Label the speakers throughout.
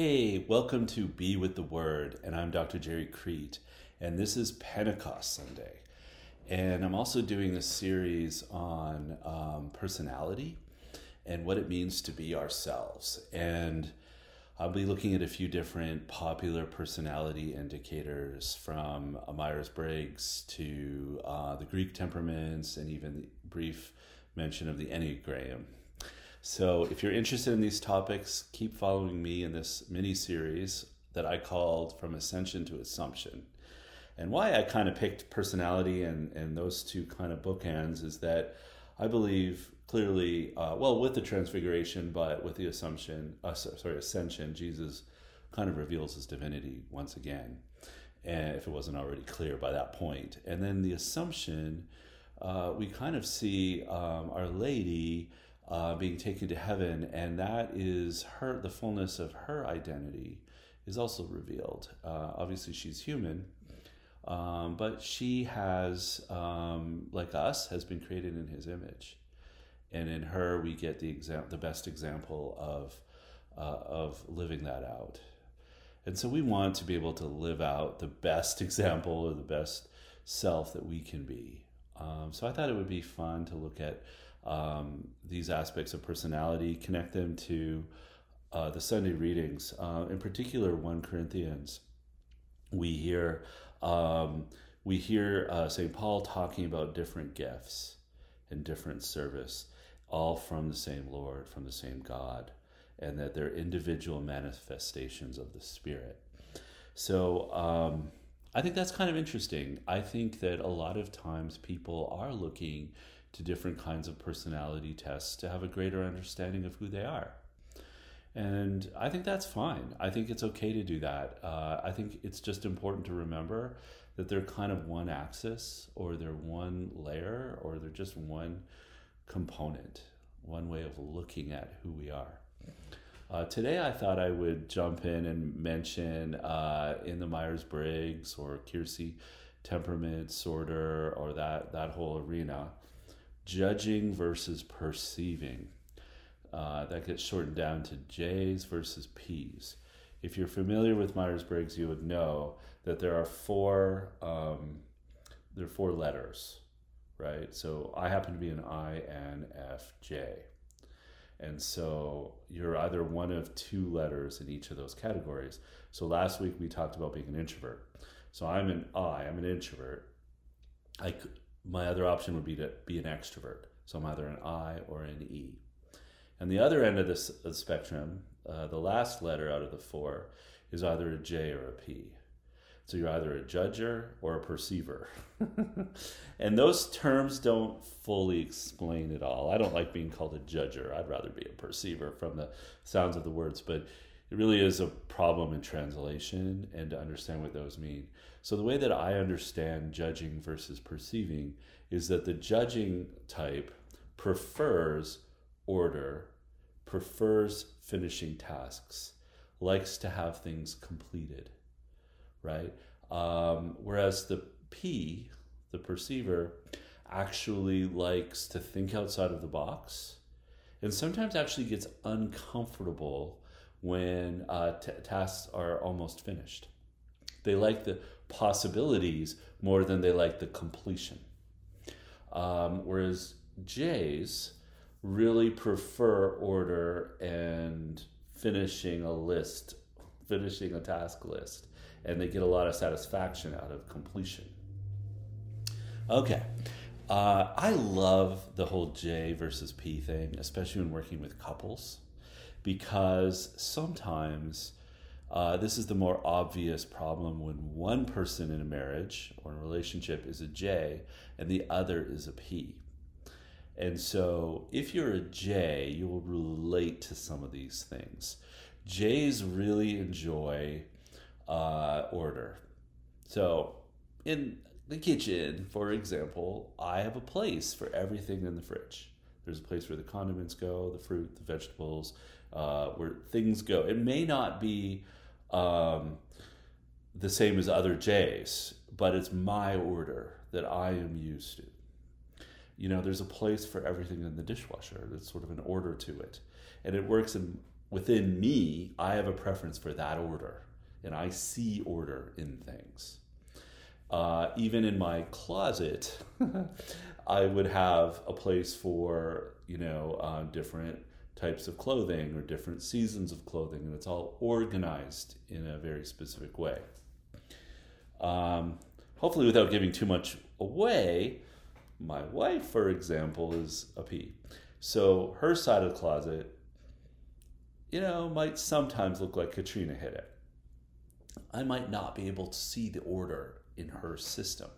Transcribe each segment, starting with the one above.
Speaker 1: Hey, welcome to Be with the Word, and I'm Dr. Gerry Crete, and this is Pentecost Sunday. And I'm also doing a series on um, personality and what it means to be ourselves. And I'll be looking at a few different popular personality indicators from Myers Briggs to uh, the Greek temperaments and even the brief mention of the Enneagram. So, if you're interested in these topics, keep following me in this mini series that I called From Ascension to Assumption. And why I kind of picked personality and, and those two kind of bookends is that I believe clearly, uh, well, with the transfiguration, but with the assumption, uh, sorry, ascension, Jesus kind of reveals his divinity once again, and if it wasn't already clear by that point. And then the assumption, uh, we kind of see um, Our Lady uh, being taken to heaven, and that is her. The fullness of her identity is also revealed. Uh, obviously, she's human, um, but she has, um, like us, has been created in His image, and in her we get the exam- the best example of uh, of living that out. And so we want to be able to live out the best example or the best self that we can be. Um, so I thought it would be fun to look at um, these aspects of personality, connect them to uh, the Sunday readings, uh, in particular 1 Corinthians. We hear um, we hear uh, St. Paul talking about different gifts and different service, all from the same Lord, from the same God, and that they're individual manifestations of the Spirit. So um, I think that's kind of interesting. I think that a lot of times people are looking to different kinds of personality tests to have a greater understanding of who they are. And I think that's fine. I think it's okay to do that. Uh, I think it's just important to remember that they're kind of one axis or they're one layer or they're just one component, one way of looking at who we are. Uh, today, I thought I would jump in and mention uh, in the Myers Briggs or Keirsey temperament sorter or that, that whole arena judging versus perceiving. Uh, that gets shortened down to J's versus P's. If you're familiar with Myers Briggs, you would know that there are four um, there are four letters, right? So I happen to be an INFJ. And so you're either one of two letters in each of those categories. So last week we talked about being an introvert. So I'm an I, I'm an introvert. I my other option would be to be an extrovert. So I'm either an I or an E. And the other end of this of spectrum, uh, the last letter out of the four, is either a J or a P. So you're either a judger or a perceiver. and those terms don't fully explain it all. I don't like being called a judger. I'd rather be a perceiver from the sounds of the words, but it really is a problem in translation and to understand what those mean. So, the way that I understand judging versus perceiving is that the judging type prefers order, prefers finishing tasks, likes to have things completed, right? Um, whereas the P, the perceiver, actually likes to think outside of the box and sometimes actually gets uncomfortable when uh, t- tasks are almost finished. They like the possibilities more than they like the completion. Um, whereas J's really prefer order and finishing a list, finishing a task list, and they get a lot of satisfaction out of completion. Okay. Uh, I love the whole J versus P thing, especially when working with couples because sometimes uh, this is the more obvious problem when one person in a marriage or a relationship is a J and the other is a P. And so, if you're a J, you will relate to some of these things. J's really enjoy uh, order. So, in the kitchen, for example, I have a place for everything in the fridge. There's a place where the condiments go, the fruit, the vegetables, uh, where things go. It may not be um, the same as other J's, but it's my order that I am used to. You know, there's a place for everything in the dishwasher. There's sort of an order to it, and it works in within me, I have a preference for that order, and I see order in things. Uh, even in my closet, I would have a place for you know uh, different types of clothing or different seasons of clothing, and it's all organized in a very specific way. Um, hopefully, without giving too much away, my wife, for example, is a P. So her side of the closet, you know, might sometimes look like Katrina hit it. I might not be able to see the order in her system,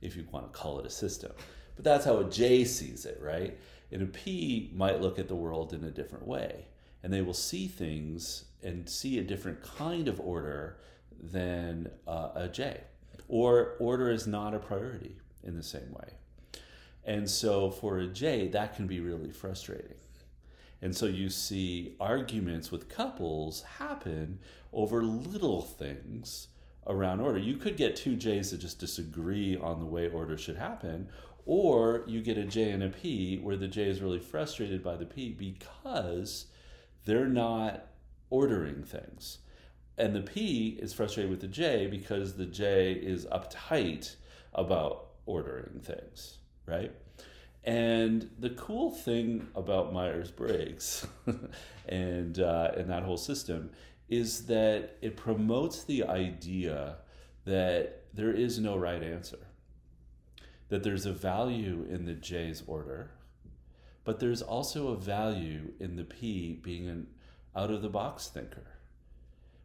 Speaker 1: if you want to call it a system. But that's how a J sees it, right? And a P might look at the world in a different way. And they will see things and see a different kind of order than uh, a J. Or order is not a priority in the same way. And so for a J, that can be really frustrating. And so you see arguments with couples happen over little things around order. You could get two J's that just disagree on the way order should happen, or you get a J and a P where the J is really frustrated by the P because they're not ordering things. And the P is frustrated with the J because the J is uptight about ordering things, right? And the cool thing about Myers Briggs and uh, and that whole system is that it promotes the idea that there is no right answer that there's a value in the J's order, but there's also a value in the P being an out of the box thinker,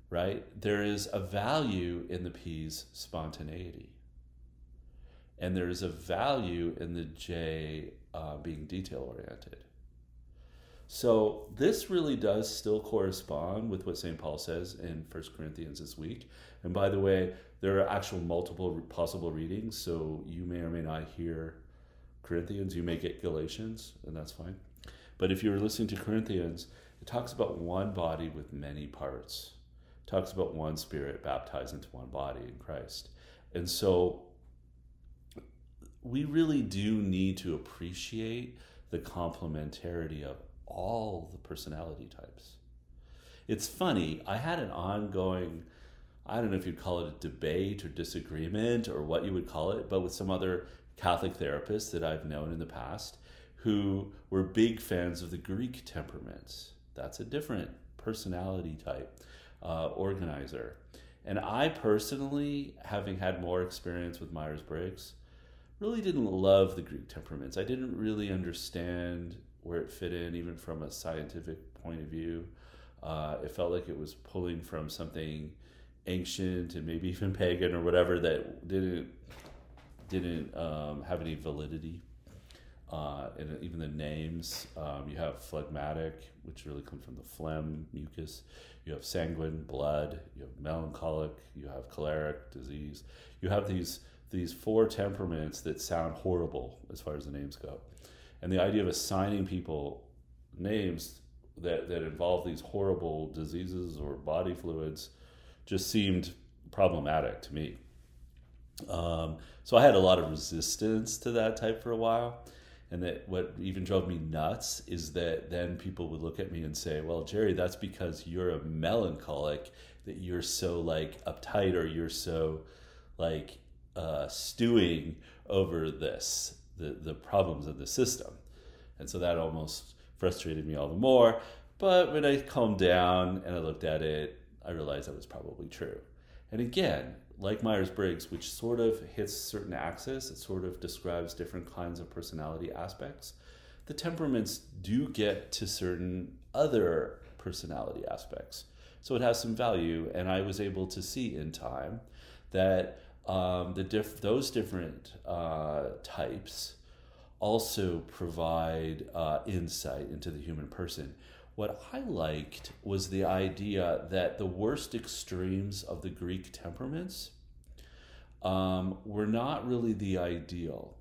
Speaker 1: right? There is a value in the P's spontaneity. And there is a value in the J uh, being detail oriented. So this really does still correspond with what St. Paul says in 1 Corinthians this week. And by the way, there are actual multiple possible readings, so you may or may not hear Corinthians, you may get Galatians, and that's fine. But if you're listening to Corinthians, it talks about one body with many parts. It talks about one spirit baptized into one body in Christ. And so we really do need to appreciate the complementarity of all the personality types. It's funny, I had an ongoing I don't know if you'd call it a debate or disagreement or what you would call it, but with some other Catholic therapists that I've known in the past who were big fans of the Greek temperaments. That's a different personality type uh, organizer. And I personally, having had more experience with Myers Briggs, really didn't love the Greek temperaments. I didn't really understand where it fit in, even from a scientific point of view. Uh, it felt like it was pulling from something ancient and maybe even pagan or whatever that didn't didn't um, have any validity. Uh, and even the names, um, you have phlegmatic, which really comes from the phlegm, mucus. You have sanguine, blood. You have melancholic. You have choleric, disease. You have these these four temperaments that sound horrible as far as the names go. And the idea of assigning people names that, that involve these horrible diseases or body fluids just seemed problematic to me. Um, so I had a lot of resistance to that type for a while. And that what even drove me nuts is that then people would look at me and say, "Well, Gerry, that's because you're a melancholic that you're so like uptight or you're so like uh, stewing over this the the problems of the system." And so that almost frustrated me all the more. But when I calmed down and I looked at it, I realized that was probably true. And again, like Myers Briggs, which sort of hits certain axes, it sort of describes different kinds of personality aspects. The temperaments do get to certain other personality aspects. So it has some value, and I was able to see in time that um, the diff- those different uh, types also provide uh, insight into the human person. What I liked was the idea that the worst extremes of the Greek temperaments um, were not really the ideal.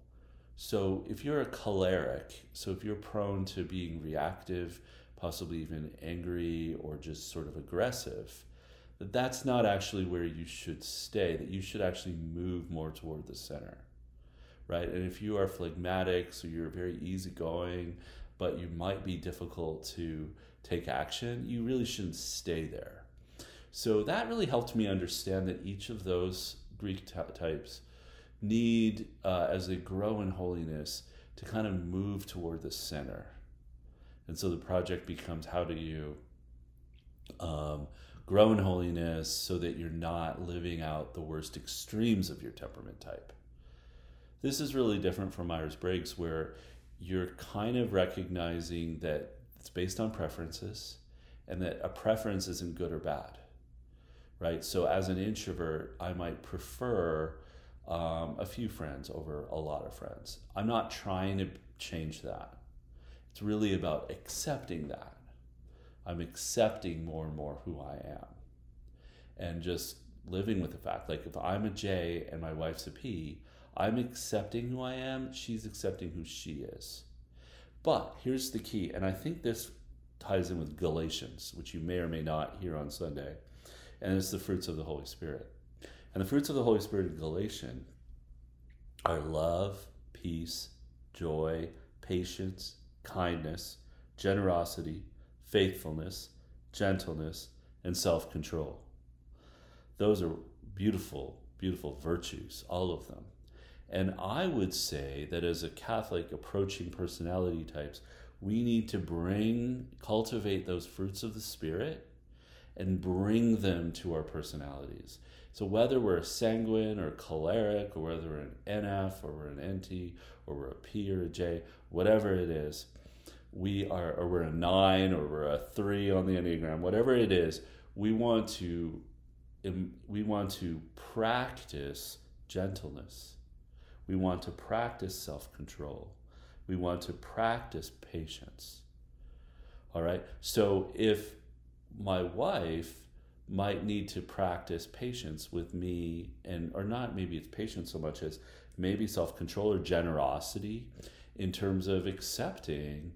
Speaker 1: So if you're a choleric, so if you're prone to being reactive, possibly even angry or just sort of aggressive, that that's not actually where you should stay, that you should actually move more toward the center, right? And if you are phlegmatic, so you're very easygoing, but you might be difficult to take action, you really shouldn't stay there. So that really helped me understand that each of those Greek t- types need, uh, as they grow in holiness, to kind of move toward the center. And so the project becomes how do you um, grow in holiness so that you're not living out the worst extremes of your temperament type. This is really different from Myers Briggs, where you're kind of recognizing that it's based on preferences and that a preference isn't good or bad, right? So, as an introvert, I might prefer um, a few friends over a lot of friends. I'm not trying to change that. It's really about accepting that. I'm accepting more and more who I am and just living with the fact like if I'm a J and my wife's a P, I'm accepting who I am, she's accepting who she is. But here's the key, and I think this ties in with Galatians, which you may or may not hear on Sunday, and it's the fruits of the Holy Spirit. And the fruits of the Holy Spirit in Galatian are love, peace, joy, patience, kindness, generosity, faithfulness, gentleness, and self control. Those are beautiful, beautiful virtues, all of them. And I would say that as a Catholic approaching personality types, we need to bring, cultivate those fruits of the Spirit and bring them to our personalities. So whether we're sanguine or choleric, or whether we're an NF or we're an NT or we're a P or a J, whatever it is, we are, or we're a nine or we're a three on the Enneagram, whatever it is, we want to, we want to practice gentleness we want to practice self control. We want to practice patience. All right. So if my wife might need to practice patience with me and or not maybe it's patience so much as maybe self-control or generosity in terms of accepting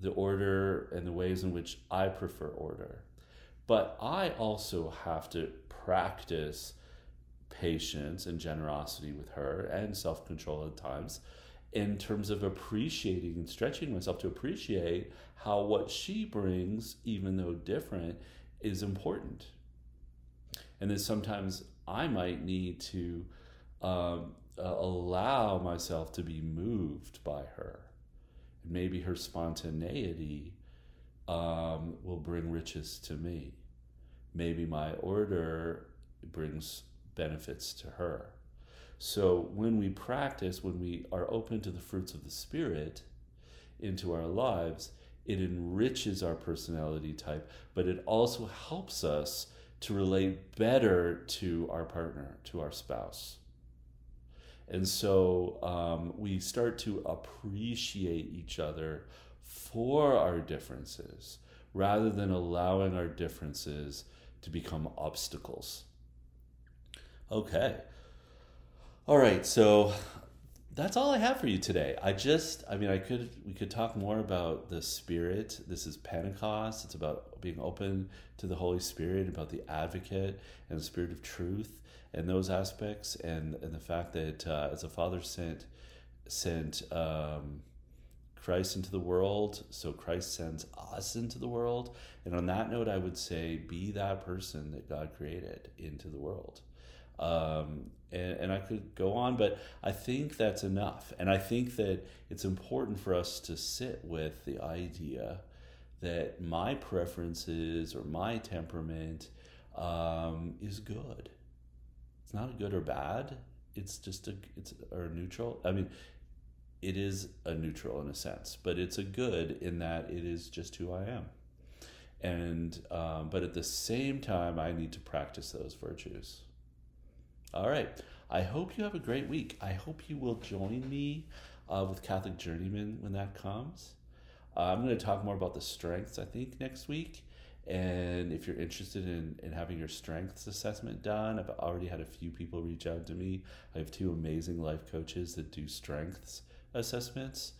Speaker 1: the order and the ways in which I prefer order. But I also have to practice patience and generosity with her and self control at times in terms of appreciating and stretching myself to appreciate how what she brings, even though different, is important. And then sometimes I might need to um, uh, allow myself to be moved by her. Maybe her spontaneity um, will bring riches to me. Maybe my order brings benefits to her. So when we practice, when we are open to the fruits of the Spirit into our lives, it enriches our personality type, but it also helps us to relate better to our partner, to our spouse. And so um, we start to appreciate each other for our differences rather than allowing our differences to become obstacles. Okay. All right. So that's all I have for you today. I just, I mean, I could, we could talk more about the Spirit. This is Pentecost. It's about being open to the Holy Spirit, about the advocate and the Spirit of truth and those aspects, and, and the fact that uh, as a Father sent, sent, um, Christ into the world, so Christ sends us into the world. And on that note, I would say be that person that God created into the world. Um, and, and, I could go on, but I think that's enough. And I think that it's important for us to sit with the idea that my preferences or my temperament um, is good. It's not a good or bad. It's just a it's or neutral. I mean, it is a neutral in a sense, but it's a good in that it is just who I am. And um, but at the same time, I need to practice those virtues. All right. I hope you have a great week. I hope you will join me uh, with Catholic Journeyman when that comes. Uh, I'm going to talk more about the strengths, I think, next week. And if you're interested in, in having your strengths assessment done, I've already had a few people reach out to me. I have two amazing life coaches that do strengths assessments.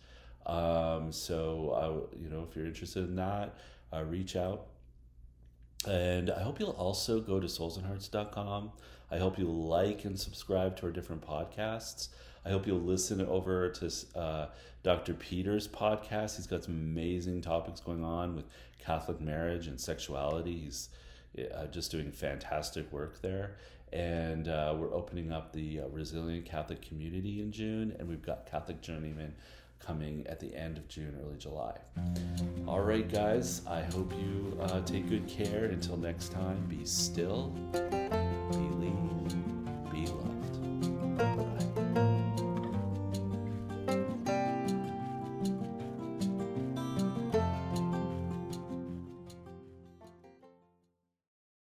Speaker 1: Um, so, uh, you know, if you're interested in that, uh, reach out. And I hope you'll also go to soulsandhearts.com I hope you like and subscribe to our different podcasts. I hope you'll listen over to uh, Dr. Peter's podcast. He's got some amazing topics going on with Catholic marriage and sexuality. He's uh, just doing fantastic work there. And uh, we're opening up the uh, Resilient Catholic community in June, and we've got Catholic Journeyman coming at the end of June, early July. All right, guys, I hope you uh, take good care. Until next time, be still